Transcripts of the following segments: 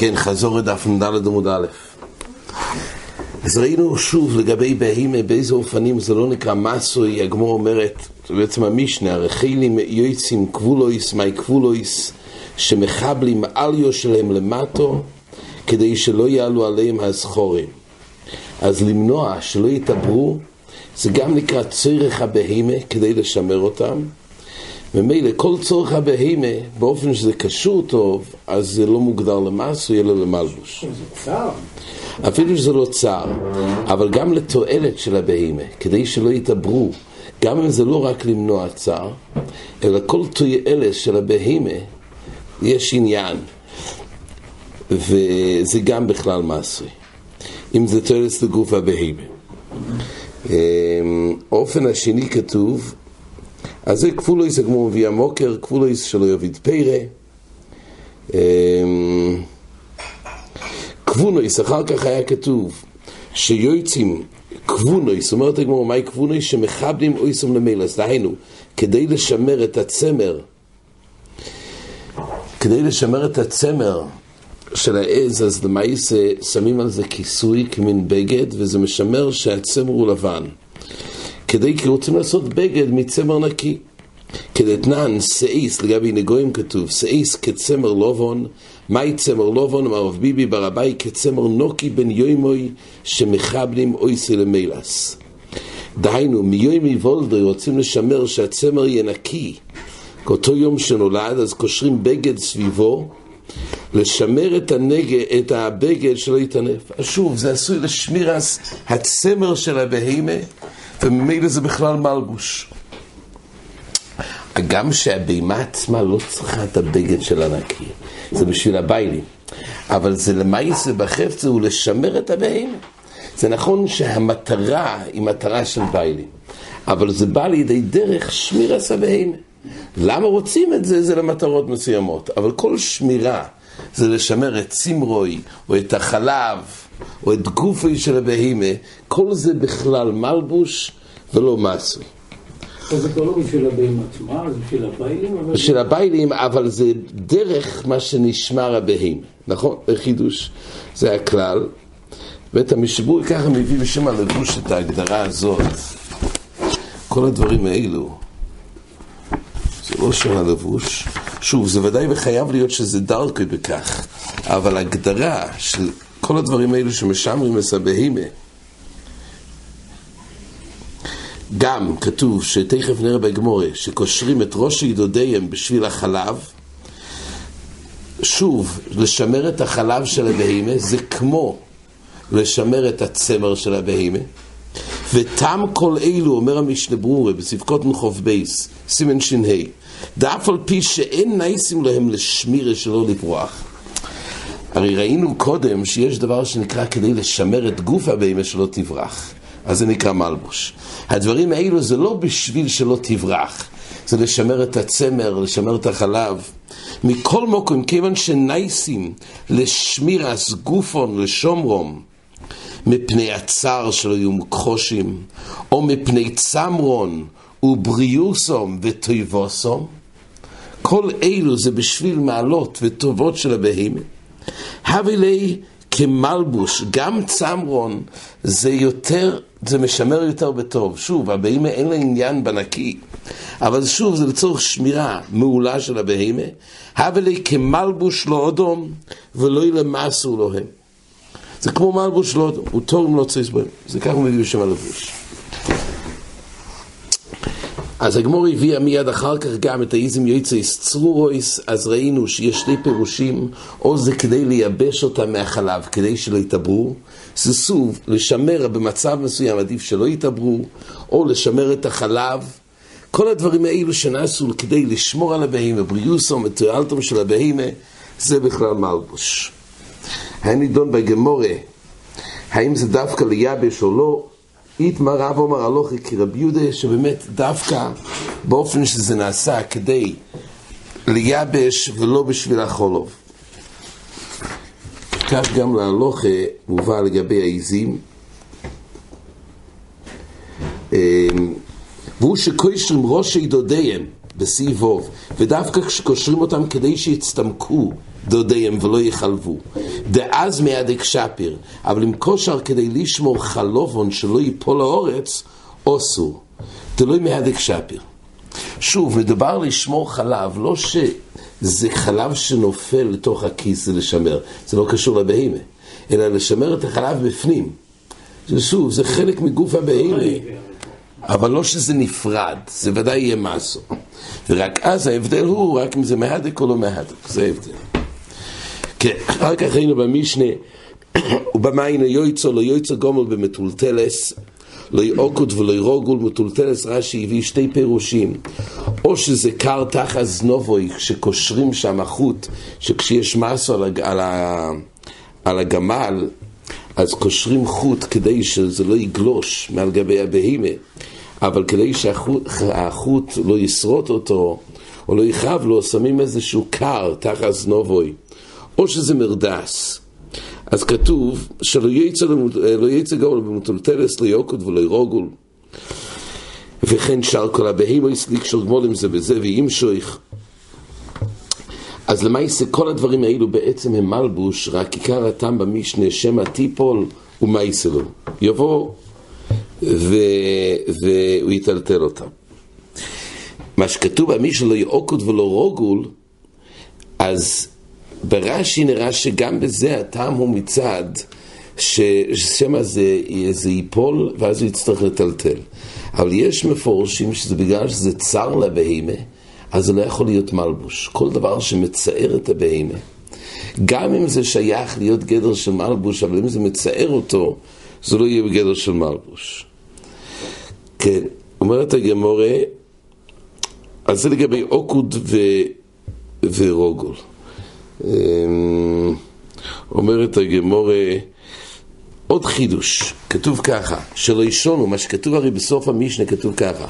כן, חזור לדף נ"ד עמוד א'. אז ראינו שוב לגבי בהימה, באיזה אופנים זה לא נקרא מסוי, הגמור אומרת, בעצם המשנה, הרחילים יועצים כבולויס, מי כבולויס, שמחבלים עליו שלהם למטו, כדי שלא יעלו עליהם הזכורים. אז למנוע שלא יתעברו, זה גם נקרא צורך הבהימה, כדי לשמר אותם. ממילא כל צורך הבהימה, באופן שזה קשור טוב, אז זה לא מוגדר למס, אלא למלבוש. זה צער. אפילו שזה לא צער, אבל גם לתועלת של הבהימה, כדי שלא יתעברו, גם אם זה לא רק למנוע צער, אלא כל תועלת של הבהימה, יש עניין, וזה גם בכלל מעשוי, אם זה תועלת לגוף הבהימה. אופן השני כתוב, אז זה כפולויס, הגמור מביא המוקר, כפולויס שלא יוביד פרא. כבונויס, אחר כך היה כתוב שיועצים כבונויס, אומרת הגמור, מהי כבונויס? שמכבדים אויסם למילס, דהיינו, כדי לשמר את הצמר, כדי לשמר את הצמר של העז, אז למעשה שמים על זה כיסוי כמין בגד, וזה משמר שהצמר הוא לבן. כדי כי רוצים לעשות בגד מצמר נקי. כדתנן, סאיס, לגבי נגויים כתוב, סאיס כצמר לובון, מהי צמר לובון? אמר רב ביבי ברבי כצמר נוקי בן יוימוי שמכבדים אויסי למילס. דהיינו, מיומי וולדרי רוצים לשמר שהצמר יהיה נקי. כאותו יום שנולד, אז קושרים בגד סביבו, לשמר את, הנג... את הבגד שלא יתענף. אז שוב, זה עשוי לשמירס הצמר של הבהימה, וממילא זה בכלל מלבוש. גם שהבימה עצמה לא צריכה את הבגד של הנקי, זה בשביל הביילים. אבל זה למעשה בחפצה הוא לשמר את הבהימה. זה נכון שהמטרה היא מטרה של ביילים, אבל זה בא לידי דרך שמירס הבהימה. למה רוצים את זה? זה למטרות מסוימות. אבל כל שמירה זה לשמר את צימרוי, או את החלב, או את גופי של הבהימה, כל זה בכלל מלבוש ולא מסוי. זה כבר לא בשביל הבהמה עצמה, זה בשביל הביילים, אבל... בשביל הביילים, אבל זה דרך מה שנשמר הבהים, נכון? חידוש, זה הכלל. בית המשבור ככה מביא בשם הלבוש את ההגדרה הזאת. כל הדברים האלו, זה לא שם הלבוש. שוב, זה ודאי וחייב להיות שזה דרכי בכך, אבל הגדרה של כל הדברים האלו שמשמרים את גם כתוב שתכף נראה בגמורה שקושרים את ראש ידודיהם בשביל החלב. שוב, לשמר את החלב של הבהימה זה כמו לשמר את הצמר של הבהימה. ותם כל אלו, אומר המשנה ברורה בספקות נחוף בייס, סימן ש"ה דאף על פי שאין נייסים להם לשמירה שלא לברוח הרי ראינו קודם שיש דבר שנקרא כדי לשמר את גוף הבהימה שלא תברח אז זה נקרא מלבוש. הדברים האלו זה לא בשביל שלא תברח, זה לשמר את הצמר, לשמר את החלב. מכל מקום, כיוון שנייסים לשמירס גופון לשומרום, מפני הצער שלא יהיו מוכחושים, או מפני צמרון ובריאוסום וטויבוסום, כל אלו זה בשביל מעלות וטובות של הבהמה. הבי לי כמלבוש, גם צמרון זה יותר, זה משמר יותר בטוב. שוב, הבהימה אין לה עניין בנקי, אבל שוב, זה לצורך שמירה מעולה של הבהימה. הווה לי כמלבוש לא אדום ולא ילמסו לו הם. זה כמו מלבוש לא אדום, הוא תורם לא צריך בהם. זה ככה מביא בשם הלבוש. אז הגמור הביאה מיד אחר כך גם את האיזם יועצס צרורויס, אז ראינו שיש שני פירושים, או זה כדי לייבש אותם מהחלב, כדי שלא יתעברו, זה סוב, לשמר במצב מסוים, עדיף שלא יתעברו, או לשמר את החלב. כל הדברים האלו שנעשו כדי לשמור על הבהימה, בריאוסום ותועלתם של הבהימה, זה בכלל מלבוש. היה נידון בגמורה, האם זה דווקא לייבש או לא, איתמר רב אומר הלוכי כרבי יהודה שבאמת דווקא באופן שזה נעשה כדי לייבש ולא בשביל החולוב. כך גם להלוכה מובא לגבי העיזים והוא שקושרים ראשי דודיהם בסעיף ווב ודווקא כשקושרים אותם כדי שיצטמקו דודיהם ולא יחלבו. דאז מידק שפיר, אבל עם כושר כדי לשמור חלובון שלא ייפול לאורץ, אוסור. תלוי מהדק שפיר. שוב, מדובר לשמור חלב, לא שזה חלב שנופל לתוך הכיס זה לשמר, זה לא קשור לבהימה, אלא לשמר את החלב בפנים. שוב, זה חלק מגוף הבהימה, אבל לא שזה נפרד, זה ודאי יהיה מסו. ורק אז ההבדל הוא רק אם זה מהדק או לא מהדק, זה ההבדל. כן, אחר כך היינו במשנה, ובמיינה יויצו לא יויצו גומל במטולטלס לא יעוקות ולא ירוגול, מטולטלס רש"י הביא שתי פירושים. או שזה קר תחת זנובוי, שקושרים שם החוט, שכשיש מסו על, הג... על, ה... על הגמל, אז קושרים חוט כדי שזה לא יגלוש מעל גבי הבהימה, אבל כדי שהחוט לא ישרוט אותו, או לא יכאב לו, שמים איזשהו קר תחת זנובוי. או שזה מרדס. אז כתוב שלא יצא, לא יצא גאול במטולטלס ליוקוד ולא ירוגול. וכן שאר כל הבהימויס לקשור גמולים זה בזה וימשויך אז למעשה כל הדברים האלו? בעצם הם מלבוש רק עיקר הטעם במשנה שמא טיפול ומייסלו יבוא והוא יטלטל אותם מה שכתוב במשנה לא יעוקוד ולא רוגול אז ברש"י נראה שגם בזה הטעם הוא מצד ששמא זה, זה ייפול ואז הוא יצטרך לטלטל. אבל יש מפורשים שזה בגלל שזה צר לבהימה, אז זה לא יכול להיות מלבוש. כל דבר שמצער את הבהימה, גם אם זה שייך להיות גדר של מלבוש, אבל אם זה מצער אותו, זה לא יהיה בגדר של מלבוש. כן, אומרת הגמורה, אז זה לגבי אוקוד ו... ורוגול. אמ, אומרת הגמורה עוד חידוש, כתוב ככה, שלא ישונו, מה שכתוב הרי בסוף המשנה כתוב ככה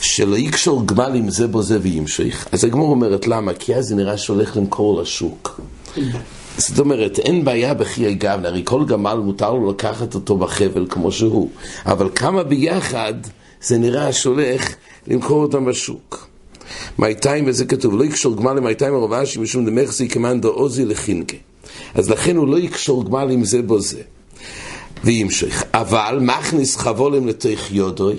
שלא יקשור גמל עם זה בו זה וימשיך אז הגמור אומרת למה? כי אז זה נראה שהולך למכור לשוק זאת אומרת, אין בעיה בחיי גבנה, הרי כל גמל מותר לו לקחת אותו בחבל כמו שהוא, אבל כמה ביחד זה נראה שהולך למכור אותם בשוק. מאיתיים, וזה כתוב, לא יקשור גמל למאיתיים הרובשי משום דמחזי כמאן עוזי לחינקה. אז לכן הוא לא יקשור גמל עם זה בו זה. וימשך. אבל מכניס חבולים לתוך יודוי,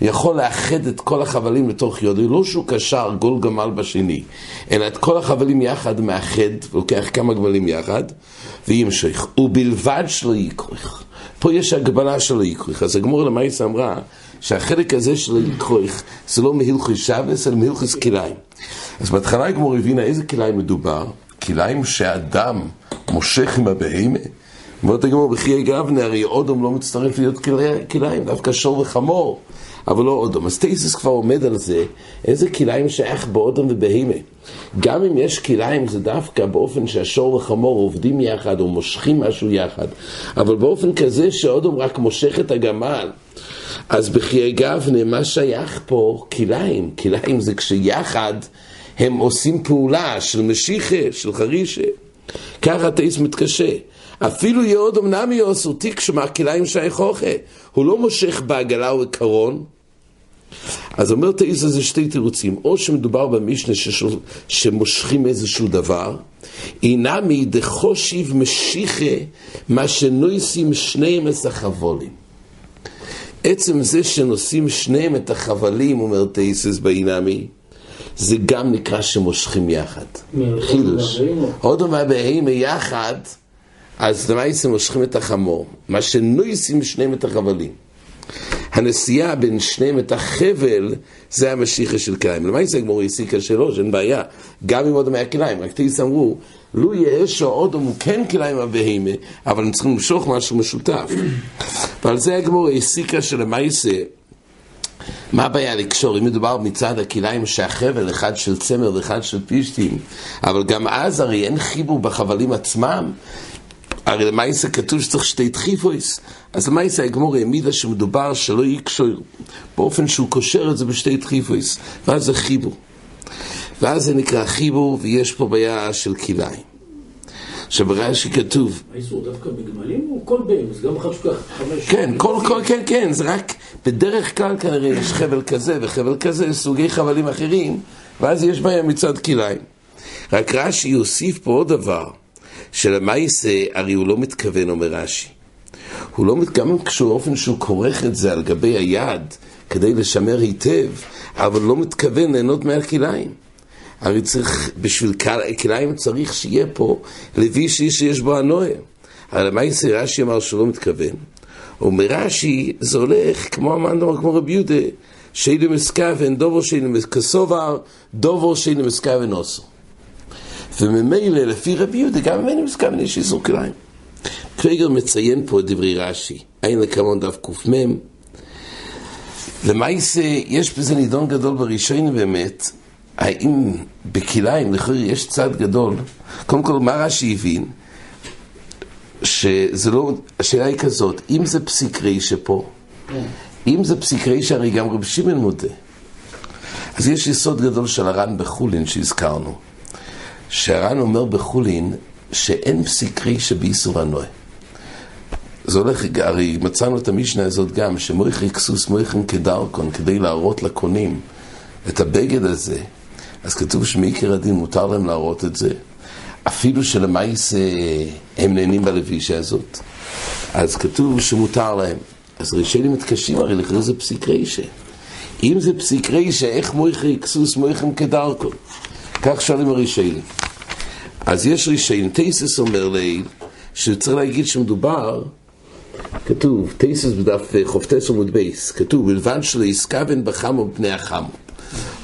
יכול לאחד את כל החבלים לתוך יודוי, לא שהוא קשר גול גמל בשני, אלא את כל החבלים יחד מאחד, ולוקח כמה גמלים יחד, וימשך. ובלבד שלא יקרוך. פה יש הגבלה שלא יקרוך. אז הגמור למעיס אמרה, שהחלק הזה של הלכויך זה לא מהלכוי שבס, אלא מהלכוי כליים. אז בהתחלה הגמור הבינה איזה כליים מדובר, כליים שאדם מושך עם הבהמה. ואומרת הגמור בחיי גבנה, הרי אודום לא מצטרף להיות כליים, דווקא שור וחמור, אבל לא אודום. אז טייסס כבר עומד על זה, איזה כליים שייך באודום ובהמה. גם אם יש כליים זה דווקא באופן שהשור וחמור עובדים יחד או מושכים משהו יחד, אבל באופן כזה שאודום רק מושך את הגמל. אז בחיי גבנה, מה שייך פה? כליים. כליים זה כשיחד הם עושים פעולה של משיחה, של חרישה. ככה הטייס מתקשה. אפילו יהוד אמנם יעשו תיק שמע כליים שייכוכה. הוא לא מושך בעגלה ובקרון. אז אומר תאיס הזה שתי תירוצים, או שמדובר במשנה ששל, שמושכים איזשהו דבר, אינמי דחושיב משיחה מה שנויסים שניהם את החבולים. עצם זה שנושאים שניהם את החבלים, אומר טייסס באינמי, זה גם נקרא שמושכים יחד. חידוש. הודו והבהמה יחד, אז למעשה מושכים את החמור. מה שנויסים שניהם את החבלים. הנסיעה בין שניהם את החבל, זה המשיחה של כליים. למעשה הגמור הסיקה שלוש, אין בעיה. גם עם עוד מהכליים, רק תייס אמרו, לו יאשו אודום הוא כן כליים הבהמה, אבל הם צריכים למשוך משהו משותף. ועל זה הגמור הסיקה שלמעשה, מה הבעיה לקשור? אם מדובר מצד הכליים שהחבל, אחד של צמר ואחד של פישטים, אבל גם אז הרי אין חיבור בחבלים עצמם. הרי למעשה כתוב שצריך שתי דחיפויס, אז למעשה הגמור העמידה שמדובר שלא יקשור באופן שהוא קושר את זה בשתי דחיפויס, ואז זה חיבור. ואז זה נקרא חיבור, ויש פה בעיה של כליים. עכשיו ברש"י כתוב... האיסור דווקא בגמלים או כל בהמה? זה גם אחד שכח חמש... כן, כל, כל, כן, כן, זה רק בדרך כלל כנראה יש חבל כזה וחבל כזה, סוגי חבלים אחרים, ואז יש בעיה מצד כליים. רק רש"י יוסיף פה עוד דבר, שלמעשה הרי הוא לא מתכוון, אומר רש"י. הוא לא, גם כשאופן שהוא כורך את זה על גבי היד כדי לשמר היטב, אבל לא מתכוון ליהנות מהכליים. הרי צריך, בשביל כליים צריך שיהיה פה לבישי שיש בו הנועה. אבל למעשה רש"י אמר שהוא לא מתכוון. ומרש"י זה הולך כמו אמרנו, כמו רבי יהודה, שאינו מסכוון, דובור שאינו מסכסובר, דובור שאינו מסכוון אוסו. וממילא, לפי רבי יהודה, גם ממני מסכוון יש איסור כליים. קריגר מציין פה את דברי רש"י, אין לקמון דף קמ. למעשה, יש בזה נידון גדול בראשון באמת, האם בכליים, לכאורה יש צד גדול, קודם כל, מה רש"י הבין? שזה לא, השאלה היא כזאת, אם זה פסיק רישה פה. אם זה פסיק רישה, הרי גם רב שמעון מודה. אז יש יסוד גדול של הר"ן בחולין שהזכרנו, שהר"ן אומר בחולין שאין פסיק רישה באיסור הנועה. זה הולך, הרי מצאנו את המשנה הזאת גם, שמויכי כסוס מויכם כדרכון, כדי להראות לקונים את הבגד הזה, אז כתוב שמעיקר הדין מותר להם להראות את זה. אפילו שלמייס הם נהנים בלווישה הזאת, אז כתוב שמותר להם. אז ראשונים מתקשים הרי לקרוא זה פסיק רישה. אם זה פסיק רישה, איך מויכי כסוס מויכם כדרכו? כך שואלים הראשונים. אז יש ראשונים, טייסס אומר לי, שצריך להגיד שמדובר, כתוב, טייסס בדף חופטס עמוד בייס, כתוב, בלבד שלא יסכוון בחמו בפני החמו.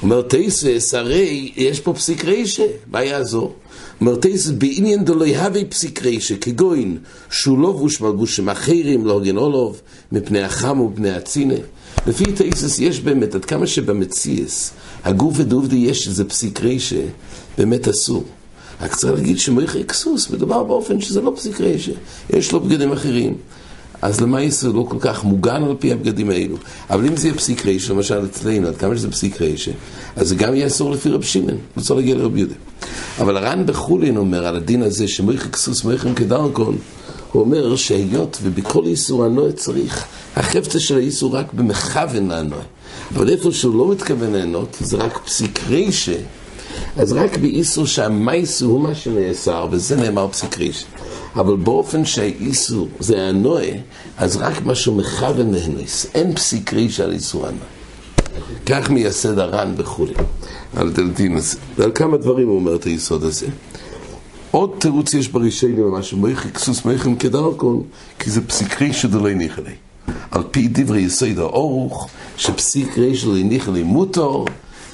אומר טייסס, הרי יש פה פסיק רישה, מה יעזור? מרטייס בעניין דלא יהווה פסיק רישה, כגוין שהוא לא בוש מלבושים אחרים, לא הוגן אולוב, מפני החם ובני הצינה. לפי טייסס יש באמת, עד כמה שבמציאס, הגוף ודובדי יש איזה פסיק רישה, באמת אסור. רק צריך להגיד שמויכי כסוס, מדובר באופן שזה לא פסיק רישה, יש לו בגדים אחרים. אז למה ישראל לא כל כך מוגן על פי הבגדים האלו? אבל אם זה יהיה פסיק רישה, למשל אצלנו, עד כמה שזה פסיק רישה, אז זה גם יהיה אסור לפי רב שמעון, לא צריך להגיע לרב יהודה. אבל הר"ן בחולין אומר על הדין הזה שמויכי כסוס מויכם כדרכון, הוא אומר שהיות ובכל איסור הנועה צריך, החפצה של האיסור רק במכוון לנועה. אבל איפה שהוא לא מתכוון ליהנות, זה רק פסיק רישה. אז רק באיסור שהמייסו הוא מה שנאסר, וזה נאמר פסיק רישה. אבל באופן שהאיסור זה הנועה, אז רק משהו מכוון להניס. אין פסיק רישה על איסור הנועה. כך מייסד הר"ן וכולי, על דלתין הזה. ועל כמה דברים הוא אומר את היסוד הזה. עוד תירוץ יש ברישיינים ממש, מויכי כסוס מויכם כדרכון, כי זה פסיק רישה דלא הניחה לי. על פי דברי יסוד האורוך, שפסיק רישה דלא הניחה לי מוטור,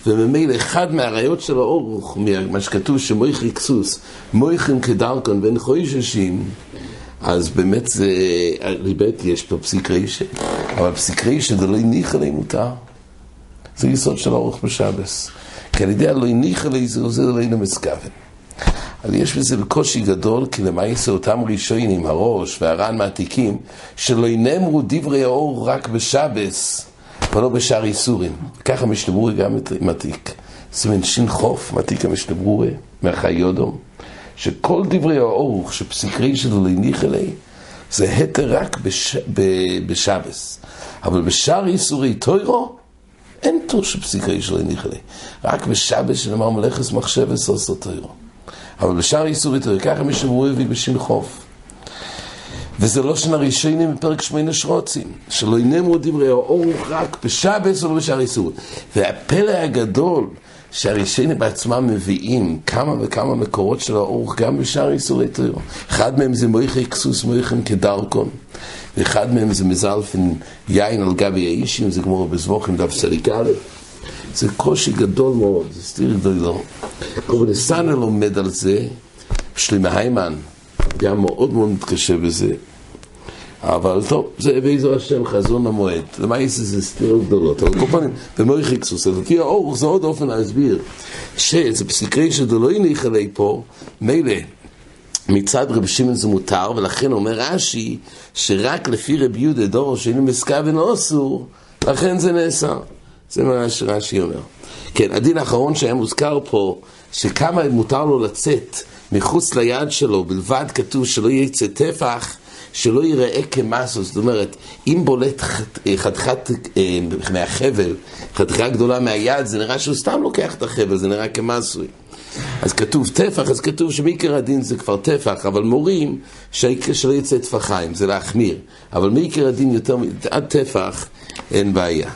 וממילא אחד מהראיות של האורוך, מה שכתוב שמויכי כסוס, מויכים כדרכון ואין חויששים, אז באמת זה, באמת יש פה פסיק רישה, אבל פסיק רישה זה לא הניחה לי מותר. זה יסוד של אורך בשבס. כי על ידי הלא הניחה לי זה עוזר אלינו מסכוון. אבל יש בזה קושי גדול, כי למעשה אותם ראשונים, הראש והר"ן מעתיקים, שלא ינאמרו דברי האור רק בשבס, ולא בשאר איסורים. ככה משתברורי גם מעתיק. סימן שין חוף, מעתיק המשתברורי, מהחיודום, שכל דברי האור שפסיקרי שלו לא הניחה לי, זה התר רק בש... בשבס. אבל בשאר איסורי טוירו, אין תור שפסיקה שלו הניחה לי. רק בשבס שנאמר מלאכס מחשבס עושה טוירו. אבל בשאר איסורי טוירו, ככה מי שמרו הביא בשין חוף. וזה לא שנה ראשונים בפרק שמונה שרוצים, שלא ינמו דברי האור רק בשבס או בשאר איסורי. והפלא הגדול שהראשונים בעצמם מביאים כמה וכמה מקורות של האור גם בשאר איסורי טרור. אחד מהם זה מויכי כסוס מויכם כדרכון, ואחד מהם זה מזלפן יין על גבי האישים, זה כמו בזבוכים דף סליק. זה קושי גדול מאוד, זה סתיר גדול. כל סאנר לומד על זה, שלמה היימן, גם מאוד מאוד מתקשה בזה. אבל טוב, זה בעזר השם חזון המועד. למה איזה סתירות גדולות? אבל כל פעמים, במויכי כסוס, לפי האור זה עוד אופן להסביר שזה פסיקרי שדלא הניח עלי פה, מילא מצד רבי שמעון זה מותר, ולכן אומר רש"י שרק לפי רבי יהודה דור שאינו מסקה ונוסו, לכן זה נאסר. זה מה שרש"י אומר. כן, הדין האחרון שהיה מוזכר פה, שכמה מותר לו לצאת מחוץ ליד שלו, בלבד כתוב שלא יצא טפח, שלא ייראה כמסו, זאת אומרת, אם בולט חתיכת אה, מהחבל, חתיכה גדולה מהיד, זה נראה שהוא סתם לוקח את החבל, זה נראה כמסוי. אז כתוב טפח, אז כתוב שמעיקר הדין זה כבר טפח, אבל מורים שלא יצא טפחיים, זה להחמיר. אבל מעיקר הדין יותר, עד טפח אין בעיה.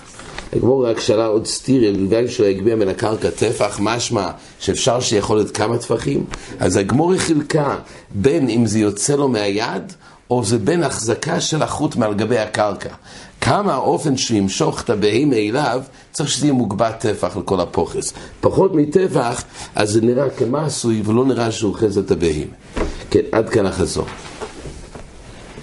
הגמור רק שאלה עוד סטיריה, בגלל שלא יגביה מן הקרקע טפח, משמע שאפשר שיכול להיות כמה טפחים? אז הגמור חילקה בין אם זה יוצא לו מהיד, או זה בין החזקה של החוט מעל גבי הקרקע. כמה האופן שימשוך את הבהמה אליו, צריך שזה יהיה מוגבע טפח לכל הפוכס. פחות מטפח, אז זה נראה כמעשוי ולא נראה שהוא אוחז את הבהמה. כן, עד כאן החזור.